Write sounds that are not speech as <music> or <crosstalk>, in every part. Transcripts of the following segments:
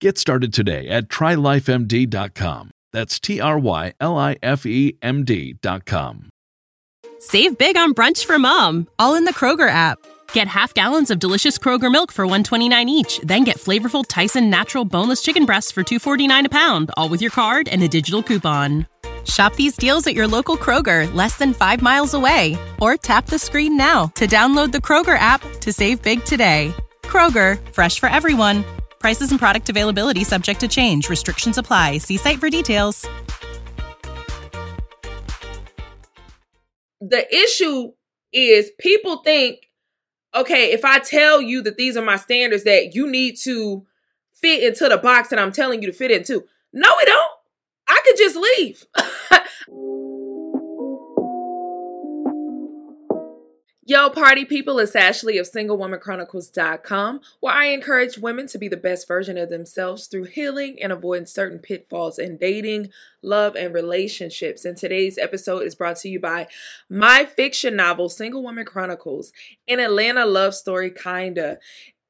Get started today at trylifemd.com. That's T R Y L I F E M D.com. Save big on brunch for mom, all in the Kroger app. Get half gallons of delicious Kroger milk for 129 each, then get flavorful Tyson natural boneless chicken breasts for 249 a pound, all with your card and a digital coupon. Shop these deals at your local Kroger, less than 5 miles away, or tap the screen now to download the Kroger app to save big today. Kroger, fresh for everyone. Prices and product availability subject to change. Restrictions apply. See site for details. The issue is people think, okay, if I tell you that these are my standards, that you need to fit into the box that I'm telling you to fit into. No, we don't. I could just leave. <laughs> Yo, party people, it's Ashley of SingleWomanChronicles.com, where I encourage women to be the best version of themselves through healing and avoiding certain pitfalls in dating, love, and relationships. And today's episode is brought to you by my fiction novel, Single Woman Chronicles, an Atlanta love story, kinda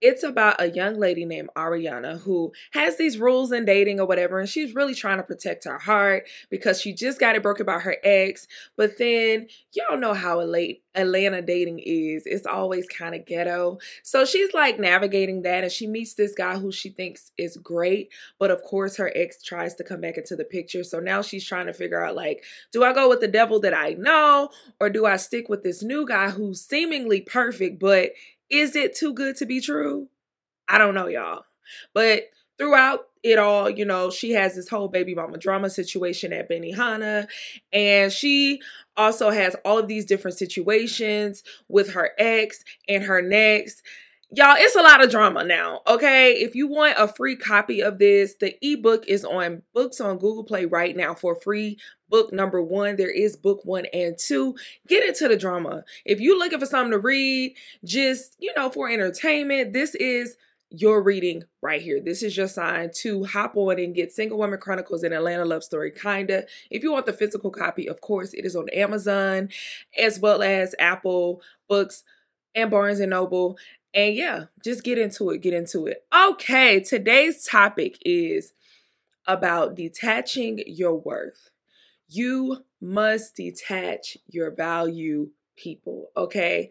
it's about a young lady named Ariana who has these rules in dating or whatever, and she's really trying to protect her heart because she just got it broken by her ex. But then y'all know how late Atlanta dating is. It's always kind of ghetto. So she's like navigating that and she meets this guy who she thinks is great. But of course, her ex tries to come back into the picture. So now she's trying to figure out like, do I go with the devil that I know or do I stick with this new guy who's seemingly perfect, but is it too good to be true? I don't know, y'all. But throughout it all, you know, she has this whole baby mama drama situation at Benihana, and she also has all of these different situations with her ex and her next. Y'all, it's a lot of drama now, okay? If you want a free copy of this, the ebook is on books on Google Play right now for free. Book number one, there is book one and two. Get into the drama. If you're looking for something to read, just, you know, for entertainment, this is your reading right here. This is your sign to hop on and get Single Woman Chronicles and Atlanta Love Story, kinda. If you want the physical copy, of course, it is on Amazon as well as Apple Books and Barnes and Noble. And yeah, just get into it. Get into it. Okay, today's topic is about detaching your worth. You must detach your value, people. Okay.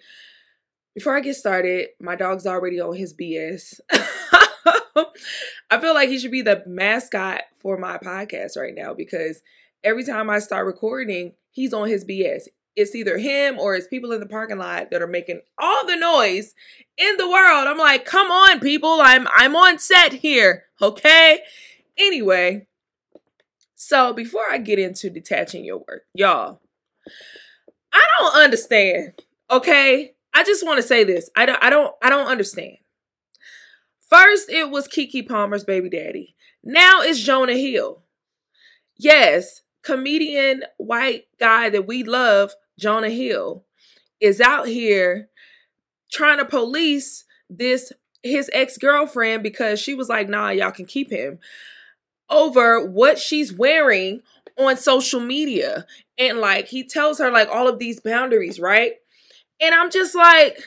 Before I get started, my dog's already on his BS. <laughs> I feel like he should be the mascot for my podcast right now because every time I start recording, he's on his BS it's either him or it's people in the parking lot that are making all the noise in the world. I'm like, come on, people. I'm I'm on set here. Okay. Anyway, so before I get into detaching your work, y'all, I don't understand. Okay. I just want to say this. I don't I don't I don't understand. First, it was Keke Palmer's baby daddy. Now it's Jonah Hill. Yes, comedian white guy that we love Jonah Hill, is out here trying to police this his ex-girlfriend because she was like, nah, y'all can keep him over what she's wearing on social media. And like he tells her like all of these boundaries, right? And I'm just like,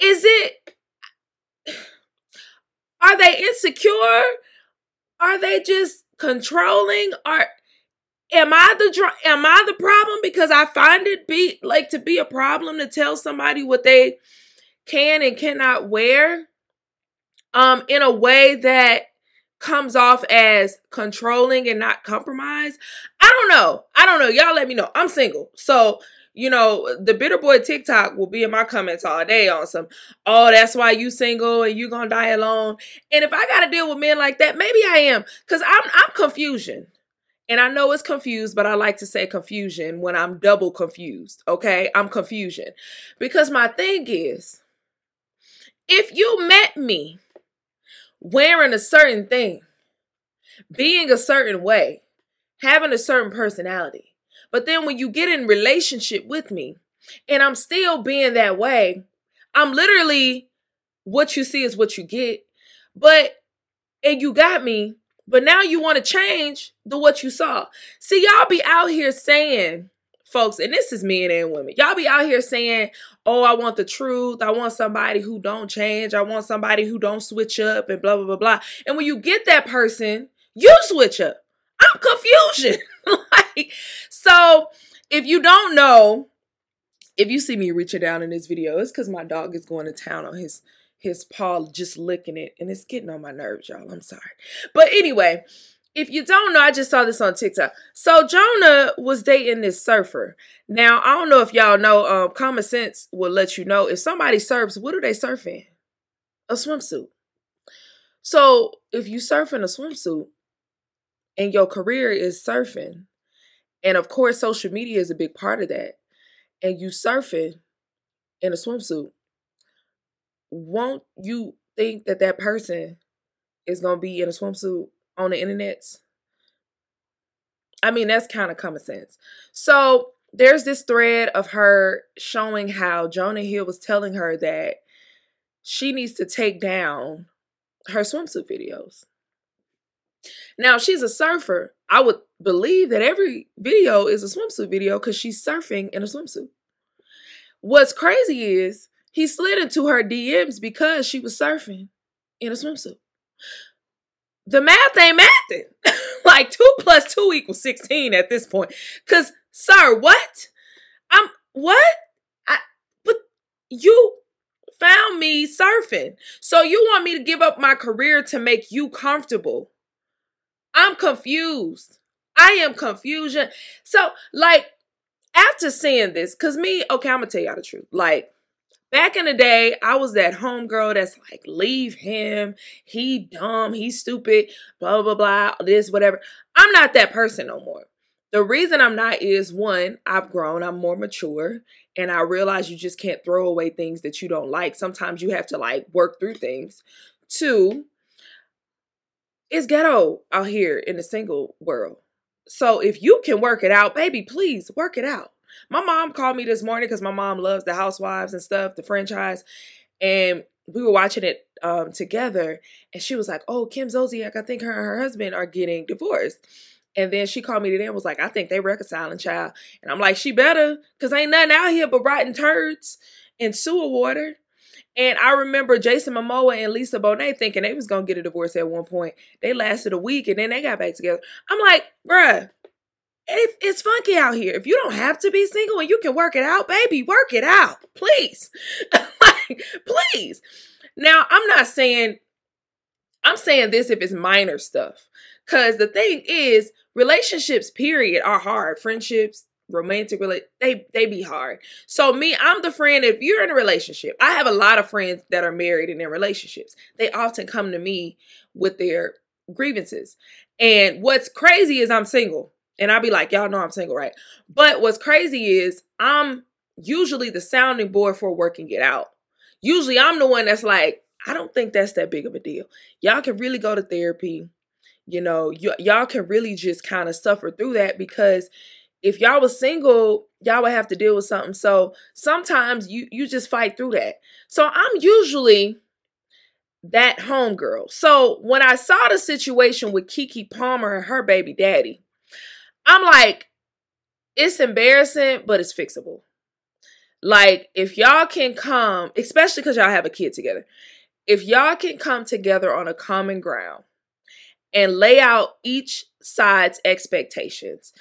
is it are they insecure? Are they just controlling? Are am I the am I the problem because I find it be like to be a problem to tell somebody what they can and cannot wear um in a way that comes off as controlling and not compromised. I don't know. I don't know. Y'all let me know. I'm single. So, you know, the bitter boy TikTok will be in my comments all day on some, oh, that's why you single and you gonna die alone. And if I gotta deal with men like that, maybe I am. Cause I'm I'm confusion. And I know it's confused, but I like to say confusion when I'm double confused. Okay. I'm confusion. Because my thing is, if you met me wearing a certain thing, being a certain way, having a certain personality, but then when you get in relationship with me and I'm still being that way, I'm literally what you see is what you get. But and you got me, but now you want to change the what you saw. See, y'all be out here saying, folks, and this is men and women. Y'all be out here saying, "Oh, I want the truth. I want somebody who don't change. I want somebody who don't switch up and blah blah blah blah." And when you get that person, you switch up. I'm confusion. <laughs> like, so if you don't know, if you see me reaching down in this video, it's because my dog is going to town on his his paw just licking it and it's getting on my nerves, y'all. I'm sorry. But anyway, if you don't know, I just saw this on TikTok. So Jonah was dating this surfer. Now, I don't know if y'all know, um, common sense will let you know if somebody surfs, what do they surf in? A swimsuit. So if you surf in a swimsuit and your career is surfing, and of course social media is a big part of that, and you surfing in a swimsuit, won't you think that that person is going to be in a swimsuit on the internet? I mean, that's kind of common sense. So there's this thread of her showing how Jonah Hill was telling her that she needs to take down her swimsuit videos. Now, she's a surfer. I would believe that every video is a swimsuit video because she's surfing in a swimsuit. What's crazy is he slid into her DMs because she was surfing in a swimsuit. The math ain't mathing. <laughs> like two plus two equals 16 at this point. Cause, sir, what? I'm what? I but you found me surfing. So you want me to give up my career to make you comfortable. I'm confused. I am confusion. So, like, after seeing this, because me, okay, I'm gonna tell y'all the truth. Like, Back in the day, I was that homegirl that's like, leave him. He dumb. He stupid. Blah, blah, blah. This, whatever. I'm not that person no more. The reason I'm not is one, I've grown, I'm more mature, and I realize you just can't throw away things that you don't like. Sometimes you have to like work through things. Two, it's ghetto out here in the single world. So if you can work it out, baby, please work it out. My mom called me this morning because my mom loves the Housewives and stuff, the franchise, and we were watching it um, together. And she was like, "Oh, Kim Zolciak, I think her and her husband are getting divorced." And then she called me today and was like, "I think they reconciling, child." And I'm like, "She better, cause ain't nothing out here but rotten turds and sewer water." And I remember Jason Momoa and Lisa Bonet thinking they was gonna get a divorce at one point. They lasted a week and then they got back together. I'm like, bruh, it, it's funky out here. If you don't have to be single and you can work it out, baby, work it out. Please. <laughs> like, please. Now, I'm not saying, I'm saying this if it's minor stuff. Because the thing is, relationships, period, are hard. Friendships, romantic relate they they be hard. So me, I'm the friend if you're in a relationship. I have a lot of friends that are married and in relationships. They often come to me with their grievances. And what's crazy is I'm single. And I'll be like, y'all know I'm single, right? But what's crazy is I'm usually the sounding board for working it out. Usually I'm the one that's like, I don't think that's that big of a deal. Y'all can really go to therapy. You know, y- y'all can really just kind of suffer through that because if y'all was single, y'all would have to deal with something. So sometimes you you just fight through that. So I'm usually that homegirl. So when I saw the situation with Keke Palmer and her baby daddy, I'm like, it's embarrassing, but it's fixable. Like, if y'all can come, especially because y'all have a kid together, if y'all can come together on a common ground and lay out each side's expectations,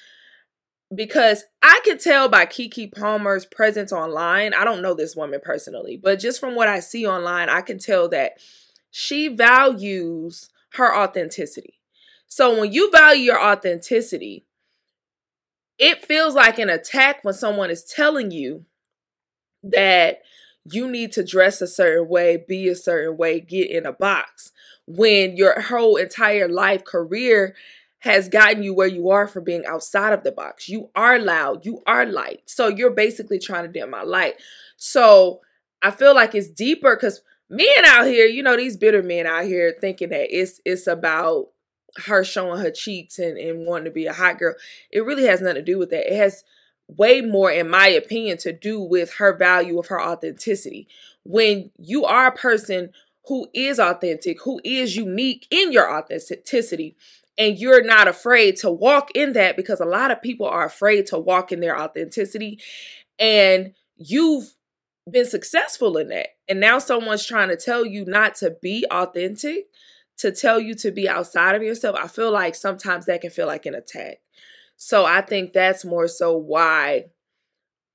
because I could tell by Keke Palmer's presence online, I don't know this woman personally, but just from what I see online, I can tell that she values her authenticity. So when you value your authenticity, it feels like an attack when someone is telling you that you need to dress a certain way, be a certain way, get in a box when your whole entire life career has gotten you where you are for being outside of the box. You are loud, you are light. So you're basically trying to dim my light. So I feel like it's deeper because men out here, you know, these bitter men out here thinking that it's it's about her showing her cheeks and, and wanting to be a hot girl. It really has nothing to do with that. It has way more, in my opinion, to do with her value of her authenticity. When you are a person who is authentic, who is unique in your authenticity, and you're not afraid to walk in that because a lot of people are afraid to walk in their authenticity, and you've been successful in that. And now someone's trying to tell you not to be authentic, to tell you to be outside of yourself. I feel like sometimes that can feel like an attack. So I think that's more so why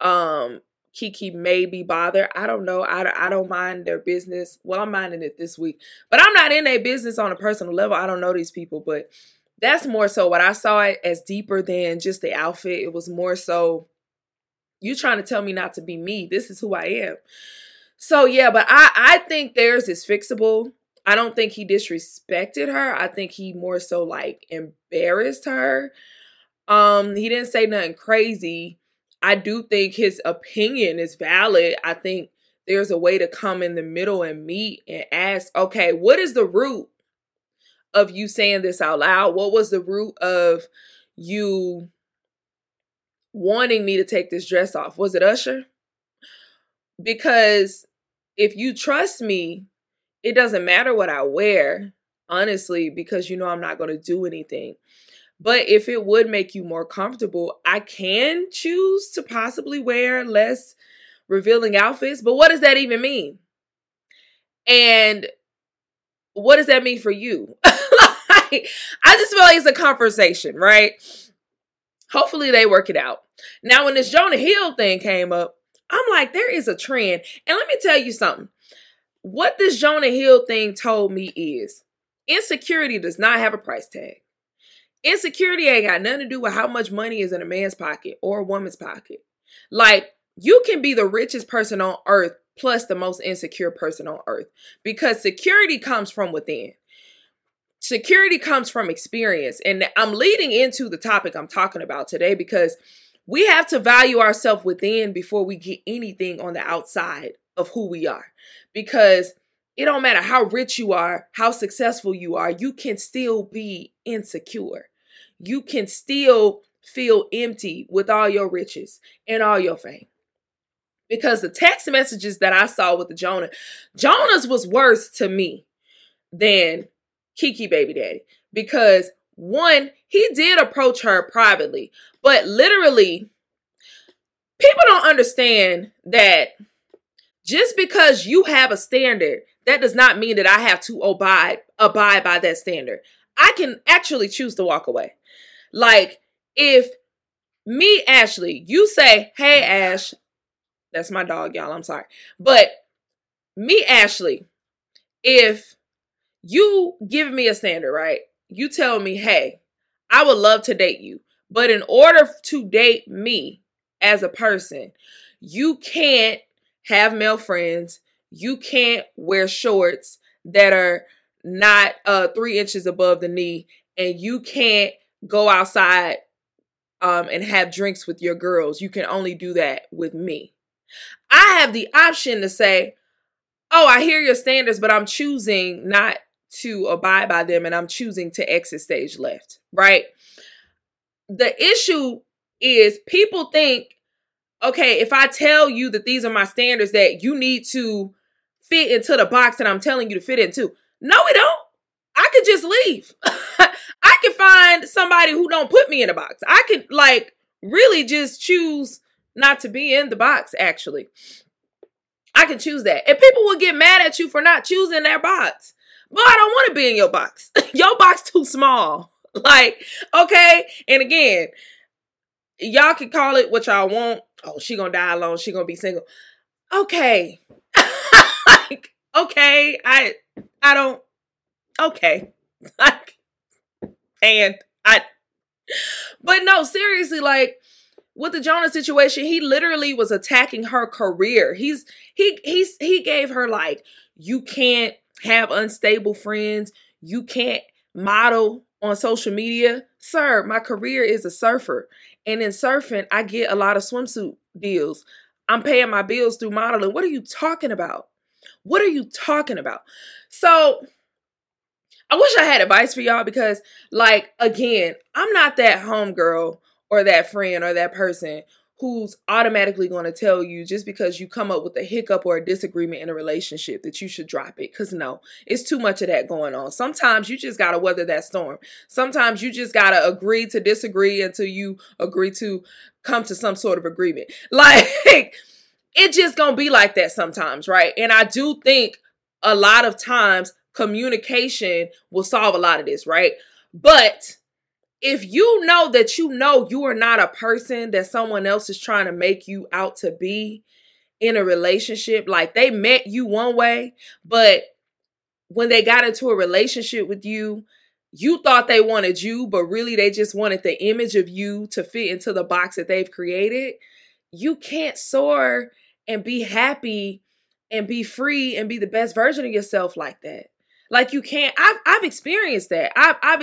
um Keke may be bothered. I don't know. I, I don't mind their business. Well, I'm minding it this week, but I'm not in their business on a personal level. I don't know these people, but that's more so what I saw it as deeper than just the outfit. It was more so you trying to tell me not to be me. This is who I am. So yeah, but I I think theirs is fixable. I don't think he disrespected her. I think he more so like embarrassed her. Um, he didn't say nothing crazy. I do think his opinion is valid. I think there's a way to come in the middle and meet and ask, okay, what is the root of you saying this out loud? What was the root of you wanting me to take this dress off? Was it Usher? Because if you trust me, it doesn't matter what I wear, honestly, because you know I'm not going to do anything. But if it would make you more comfortable, I can choose to possibly wear less revealing outfits. But what does that even mean? And what does that mean for you? <laughs> like, I just feel like it's a conversation, right? Hopefully they work it out. Now, when this Jonah Hill thing came up, I'm like, there is a trend. And let me tell you something. What this Jonah Hill thing told me is insecurity does not have a price tag. Insecurity ain't got nothing to do with how much money is in a man's pocket or a woman's pocket. Like, you can be the richest person on earth plus the most insecure person on earth because security comes from within. Security comes from experience. And I'm leading into the topic I'm talking about today because we have to value ourselves within before we get anything on the outside of who we are. Because it don't matter how rich you are, how successful you are, you can still be insecure you can still feel empty with all your riches and all your fame. Because the text messages that I saw with the Jonah, Jonah's was worse to me than Keke Baby Daddy. Because one, he did approach her privately, but literally, people don't understand that just because you have a standard, that does not mean that I have to abide abide by that standard. I can actually choose to walk away. Like if me, Ashley, you say, hey, Ash, that's my dog, y'all. I'm sorry. But me, Ashley, if you give me a standard, right? You tell me, hey, I would love to date you. But in order to date me as a person, you can't have male friends. You can't wear shorts that are not uh three inches above the knee. And you can't go outside um, and have drinks with your girls. You can only do that with me. I have the option to say, oh, I hear your standards, but I'm choosing not to abide by them and I'm choosing to exit stage left, right? The issue is people think, okay, if I tell you that these are my standards, that you need to fit into the box that I'm telling you to fit into. No, we don't. I could just leave. <laughs> I can find somebody who don't put me in a box. I could like really just choose not to be in the box actually. I can choose that. And people will get mad at you for not choosing their box. But I don't want to be in your box. <laughs> your box too small. <laughs> Like, okay. And again, y'all can call it what y'all want. Oh, she gonna die alone. She gonna be single. Okay. <laughs> like, okay. I I don't okay. <laughs> like, and I, but no, seriously, like with the Jonah situation, he literally was attacking her career. He's he he's he gave her like you can't have unstable friends, you can't model on social media. Sir, my career is a surfer. And in surfing, I get a lot of swimsuit deals. I'm paying my bills through modeling. What are you talking about? What are you talking about? So I wish I had advice for y'all because, like, again, I'm not that homegirl or that friend or that person who's automatically going to tell you just because you come up with a hiccup or a disagreement in a relationship that you should drop it. Because no, it's too much of that going on. Sometimes you just got to weather that storm. Sometimes you just got to agree to disagree until you agree to come to some sort of agreement. <laughs> Like, it just to be like that sometimes, right? And I do think a lot of times communication will solve a lot of this, right? But if you know that you know you are not a person that someone else is trying to make you out to be in a relationship, like they met you one way, but when they got into a relationship with you, you thought they wanted you, but really they just wanted the image of you to fit into the box that they've created. You can't soar and be happy and be free and be the best version of yourself like that. Like you can't. I've I've experienced that. I've I've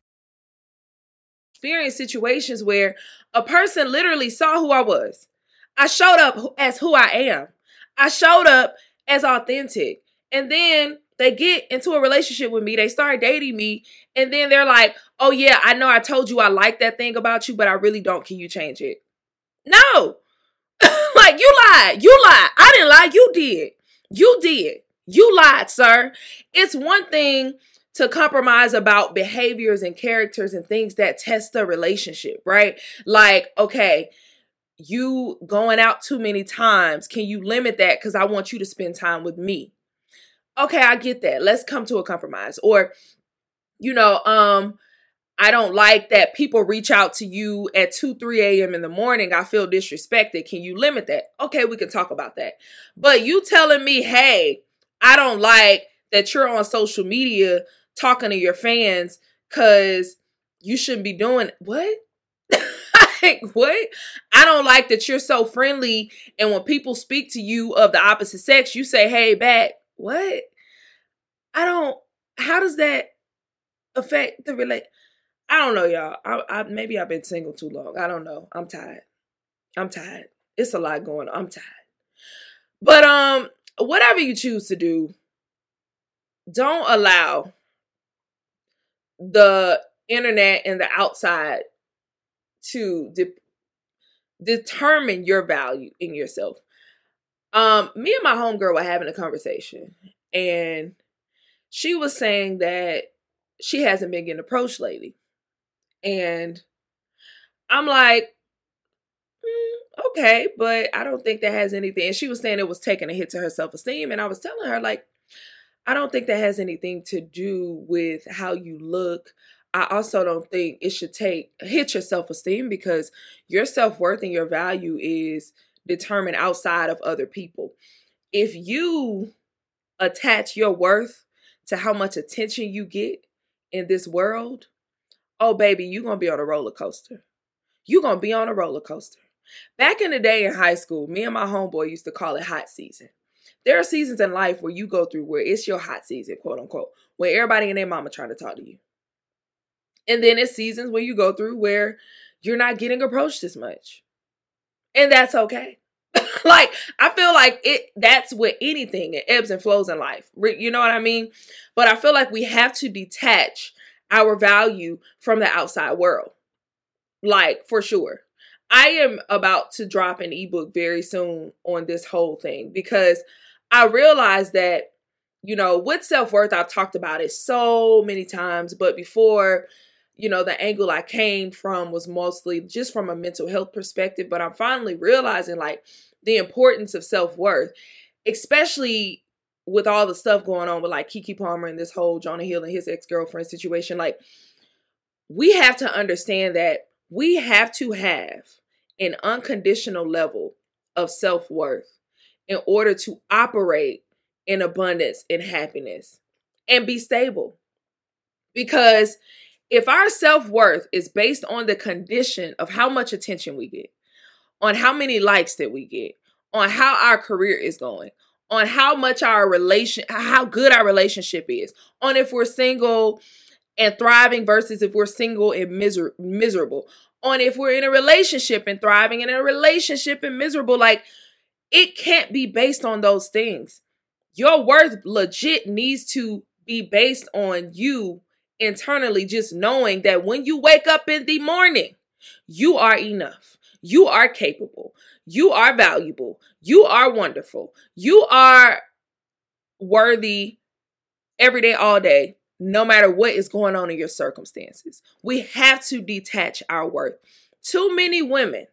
Experienced situations where a person literally saw who I was. I showed up as who I am. I showed up as authentic. And then they get into a relationship with me, they start dating me, and then they're like, "Oh yeah, I know I told you I like that thing about you, but I really don't. Can you change it?" No. <laughs> like you lied. You lied. I didn't lie. You did. You did. You lied, sir. It's one thing to compromise about behaviors and characters and things that test the relationship, right? Like, okay, you going out too many times. Can you limit that? Because I want you to spend time with me. Okay, I get that. Let's come to a compromise. Or, you know, um, I don't like that people reach out to you at 2, 3 a.m. in the morning. I feel disrespected. Can you limit that? Okay, we can talk about that. But you telling me, hey, I don't like that you're on social media talking to your fans because you shouldn't be doing what? <laughs> like, what? I don't like that you're so friendly. And when people speak to you of the opposite sex, you say, hey, back. What? I don't, how does that affect the relate? I don't know, y'all. I, I maybe I've been single too long. I don't know. I'm tired. I'm tired. It's a lot going on. I'm tired. But um, whatever you choose to do, don't allow the internet and the outside to de- determine your value in yourself. Um, me and my homegirl were having a conversation, and she was saying that she hasn't been getting approached lately. And I'm like, mm, okay, but I don't think that has anything. And she was saying it was taking a hit to her self esteem. And I was telling her, like, I don't think that has anything to do with how you look. I also don't think it should take hit your self esteem because your self worth and your value is determined outside of other people. If you attach your worth to how much attention you get in this world, oh baby, you're gonna be on a roller coaster. You're gonna be on a roller coaster. Back in the day in high school, me and my homeboy used to call it hot season. There are seasons in life where you go through where it's your hot season, quote unquote, where everybody and their mama trying to talk to you. And then it's seasons where you go through where you're not getting approached as much. And that's okay. <laughs> like I feel like it that's with anything, it ebbs and flows in life. You know what I mean? But I feel like we have to detach our value from the outside world. Like for sure. I am about to drop an ebook very soon on this whole thing because I realized that, you know, with self worth, I've talked about it so many times, but before, you know, the angle I came from was mostly just from a mental health perspective, but I'm finally realizing like the importance of self worth, especially with all the stuff going on with like Keke Palmer and this whole Jonah Hill and his ex girlfriend situation. Like, we have to understand that we have to have an unconditional level of self worth in order to operate in abundance and happiness and be stable. Because if our self worth is based on the condition of how much attention we get, on how many likes that we get, on how our career is going, on how much our relation, how good our relationship is, on if we're single and thriving versus if we're single and miser- miserable, on if we're in a relationship and thriving and in a relationship and miserable. Like it can't be based on those things. Your worth legit needs to be based on you internally, just knowing that when you wake up in the morning, you are enough. You are capable. You are valuable. You are wonderful. You are worthy every day, all day, no matter what is going on in your circumstances. We have to detach our worth. Too many women,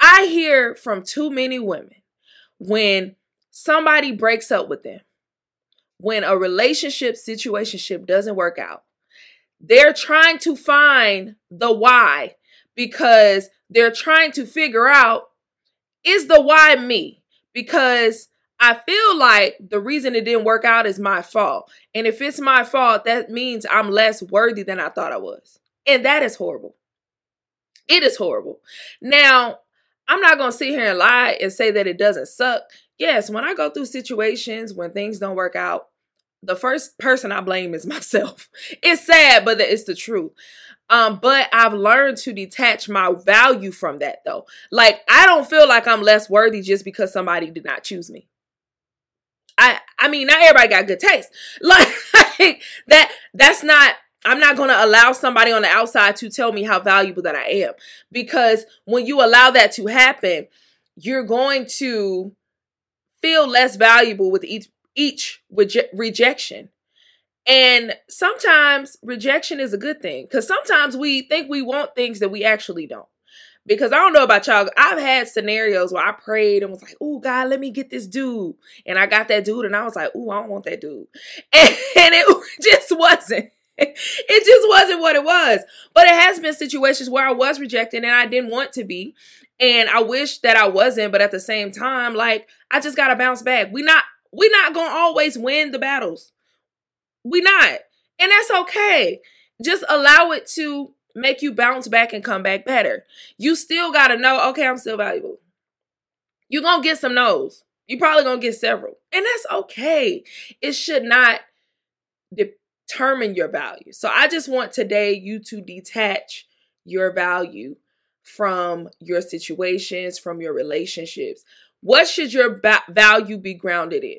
I hear from too many women when somebody breaks up with them, when a relationship situationship doesn't work out, they're trying to find the why because they're trying to figure out is the why me? Because I feel like the reason it didn't work out is my fault. And if it's my fault, that means I'm less worthy than I thought I was. And that is horrible. It is horrible. Now, I'm not going to sit here and lie and say that it doesn't suck. Yes, when I go through situations when things don't work out, the first person I blame is <laughs> myself. It's sad, but it's the truth. Um, but I've learned to detach my value from that though. Like I don't feel like I'm less worthy just because somebody did not choose me. I I mean, not everybody got good taste. <laughs> Like that that's not I'm not going to allow somebody on the outside to tell me how valuable that I am because when you allow that to happen, you're going to feel less valuable with each each reje- rejection. And sometimes rejection is a good thing because sometimes we think we want things that we actually don't. Because I don't know about y'all, I've had scenarios where I prayed and was like, "Oh God, let me get this dude," and I got that dude, and I was like, "Oh, I don't want that dude," and, <laughs> and it <laughs> just wasn't. <laughs> It just wasn't what it was. But it has been situations where I was rejected and I didn't want to be, and I wish that I wasn't. But at the same time, like I just gotta bounce back. We not we not gonna always win the battles. We not. And that's okay. Just allow it to make you bounce back and come back better. You still got to know, okay, I'm still valuable. You're to get some no's. You're probably to get several. And that's okay. It should not determine your value. So I just want today you to detach your value from your situations, from your relationships. What should your ba- value be grounded in?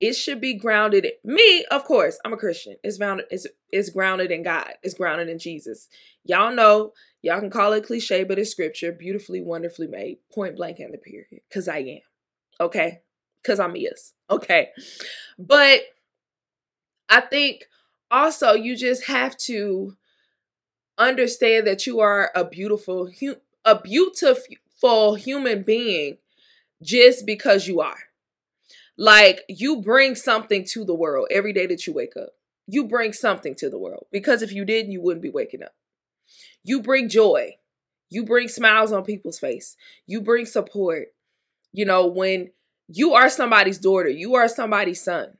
it should be grounded in me of course i'm a christian it's grounded it's, it's grounded in god it's grounded in jesus y'all know y'all can call it cliche but it's scripture beautifully wonderfully made point blank and the period because i am okay because i'm is okay but i think also you just have to understand that you are a beautiful a beautiful human being just because you are like you bring something to the world every day that you wake up. You bring something to the world because if you didn't, you wouldn't be waking up. You bring joy. You bring smiles on people's face. You bring support. You know, when you are somebody's daughter, you are somebody's son.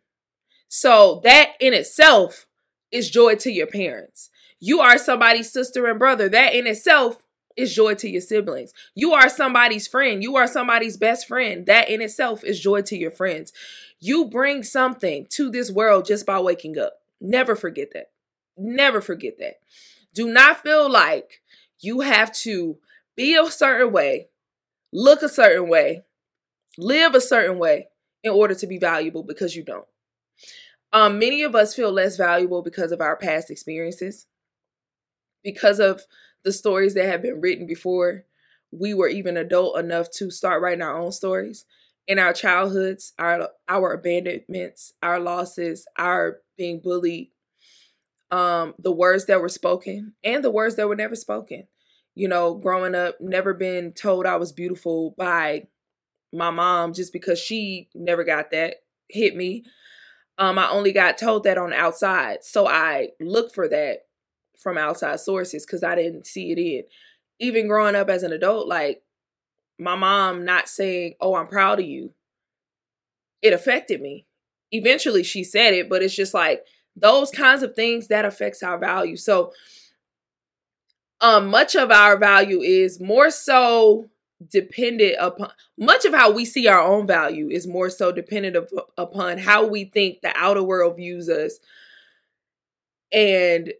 So that in itself is joy to your parents. You are somebody's sister and brother. That in itself is joy to your siblings. You are somebody's friend. You are somebody's best friend. That in itself is joy to your friends. You bring something to this world just by waking up. Never forget that. Never forget that. Do not feel like you have to be a certain way, look a certain way, live a certain way in order to be valuable because you don't. Um, many of us feel less valuable because of our past experiences, because of the stories that have been written before we were even adult enough to start writing our own stories in our childhoods, our our abandonments, our losses, our being bullied, um, the words that were spoken and the words that were never spoken. You know, growing up, never been told I was beautiful by my mom just because she never got that hit me. Um, I only got told that on outside. So I look for that from outside sources because I didn't see it in. Even growing up as an adult, like my mom not saying, Oh, I'm proud of you, it affected me. Eventually she said it, but it's just like those kinds of things that affects our value. So um much of our value is more so dependent upon much of how we see our own value is more so dependent upon how we think the outer world views us and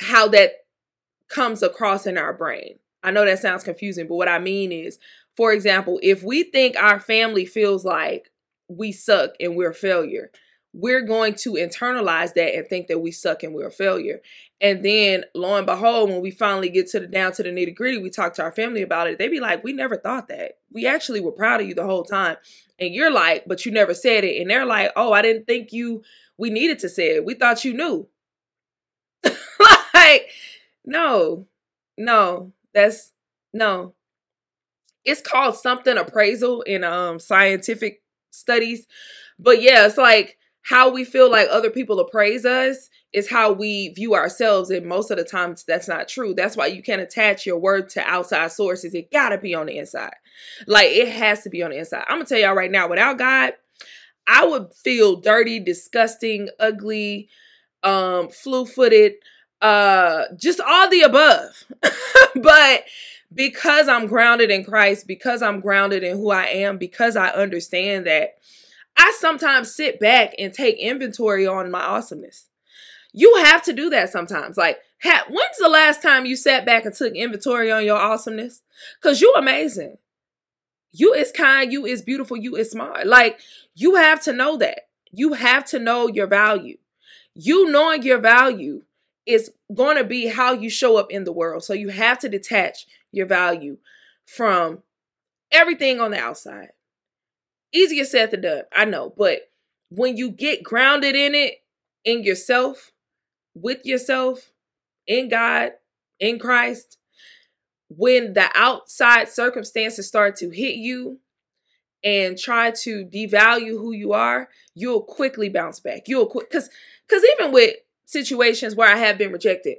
how that comes across in our brain. I know that sounds confusing, but what I mean is, for example, if we think our family feels like we suck and we're a failure, we're going to internalize that and think that we suck and we're a failure. And then lo and behold, when we finally get to the down to the nitty gritty, we talk to our family about it. They be like, We never thought that. We actually were proud of you the whole time. And you're like, But you never said it. And they're like, Oh, I didn't think you, we needed to say it. We thought you knew. <laughs> like, no, no, that's no. It's called something appraisal in um scientific studies. But yeah, it's like how we feel like other people appraise us is how we view ourselves and most of the times that's not true. That's why you can't attach your word to outside sources. It gotta be on the inside. Like it has to be on the inside. I'm gonna tell y'all right now without god i would feel dirty disgusting ugly um flu-footed uh just all the above. <laughs> But because i'm grounded in christ because i'm grounded in who i am because i understand that I sometimes sit back and take inventory on my awesomeness. You have to do that sometimes. Like, ha- when's the last time you sat back and took inventory on your awesomeness? Because you are amazing. You is kind, you is beautiful, you is smart. Like, you have to know that. You have to know your value. You knowing your value is going to be how you show up in the world. So you have to detach your value from everything on the outside. Easier said than done, I know. But when you get grounded in it, in yourself, with yourself, in God, in Christ, when the outside circumstances start to hit you and try to devalue who you are, you'll quickly bounce back. You'll quick because because even with situations where I have been rejected,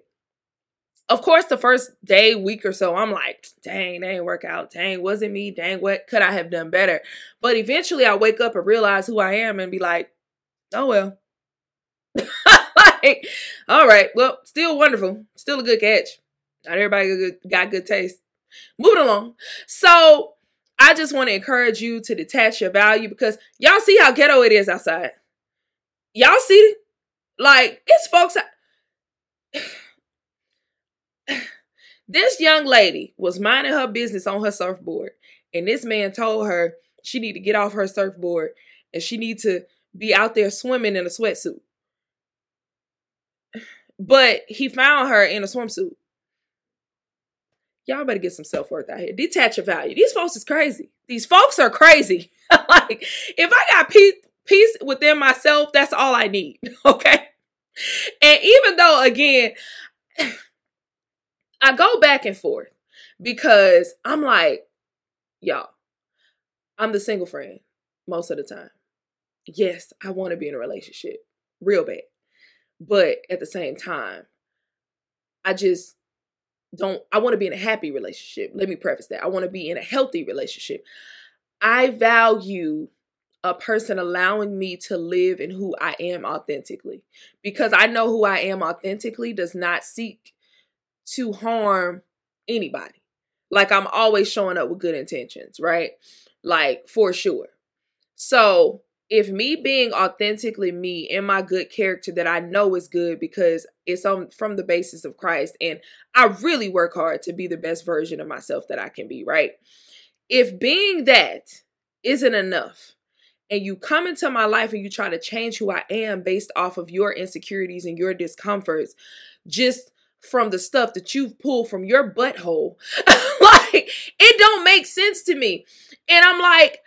of course, the first day, week or so, I'm like, dang, that ain't work out. Dang, wasn't me. Dang, what could I have done better? But eventually I wake up and realize who I am and be like, oh well. <laughs> like, all right, well, still wonderful. Still a good catch. Not everybody got good taste. Moving along. So I just want to encourage you to detach your value because y'all see how ghetto it is outside. Y'all see? Like, it's folks this young lady was minding her business on her surfboard, and this man told her she need to get off her surfboard and she need to be out there swimming in a sweatsuit. But he found her in a swimsuit. Y'all better get some self worth out here. Detach your value. These folks is crazy. These folks are crazy. <laughs> like, if I got peace, peace within myself, that's all I need. <laughs> Okay. And even though, again, I go back and forth because I'm like, y'all, I'm the single friend most of the time. Yes, I want to be in a relationship real bad. But at the same time, I just don't, I want to be in a happy relationship. Let me preface that. I want to be in a healthy relationship. I value a person allowing me to live in who I am authentically because I know who I am authentically does not seek to harm anybody. Like I'm always showing up with good intentions, right? Like for sure. So if me being authentically me and my good character that I know is good because it's on from the basis of Christ and I really work hard to be the best version of myself that I can be, right? If being that isn't enough and you come into my life and you try to change who I am based off of your insecurities and your discomforts, just from the stuff that you've pulled from your butthole. <laughs> like, it don't make sense to me. And I'm like,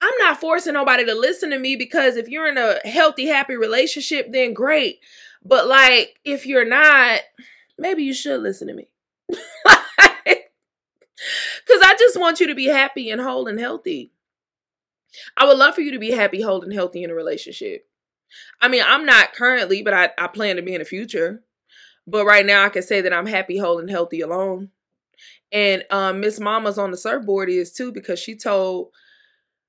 I'm not forcing nobody to listen to me because if you're in a healthy, happy relationship, then great. But like, if you're not, maybe you should listen to me. <laughs> Because I just want you to be happy and whole and healthy. I would love for you to be happy, whole, and healthy in a relationship. I mean, I'm not currently, but I, I plan to be in the future. But right now, I can say that I'm happy, whole, and healthy alone. And um, Miss Mama's on the surfboard is too because she told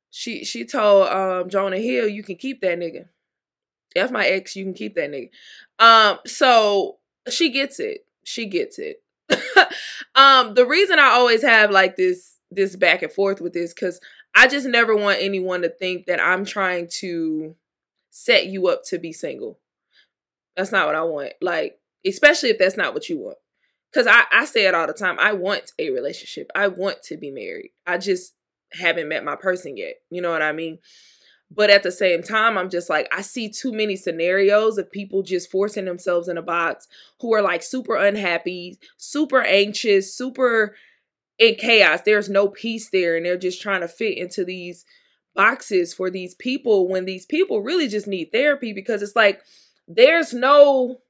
she she told um, Jonah Hill, "You can keep that nigga. That's my ex. You can keep that nigga." Um, so she gets it. She gets it. <laughs> um, the reason I always have like this this back and forth with this because I just never want anyone to think that I'm trying to set you up to be single. That's not what I want. Like, especially if that's not what you want. Because I, I say it all the time. I want a relationship. I want to be married. I just haven't met my person yet. You know what I mean? But at the same time, I'm just like, I see too many scenarios of people just forcing themselves in a box who are like super unhappy, super anxious, super in chaos. There's no peace there. And they're just trying to fit into these boxes for these people when these people really just need therapy because it's like, there's no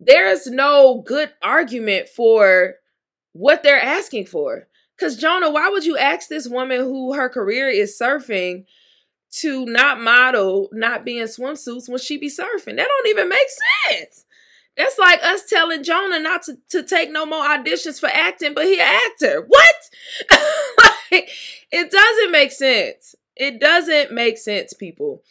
there's no good argument for what they're asking for because, Jonah, why would you ask this woman who her career is surfing to not model, not be in swimsuits when she be surfing? That don't even make sense. That's like us telling Jonah not to, to take no more auditions for acting, but he an actor. What? <laughs> it doesn't make sense. It doesn't make sense, people.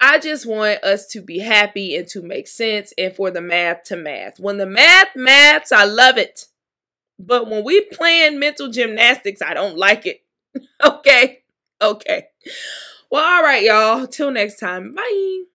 I just want us to be happy and to make sense and for the math to math. When the math maths, I love it. But when we playing mental gymnastics, I don't like it. <laughs> okay. Okay. Well, all right, y'all. Till next time. Bye.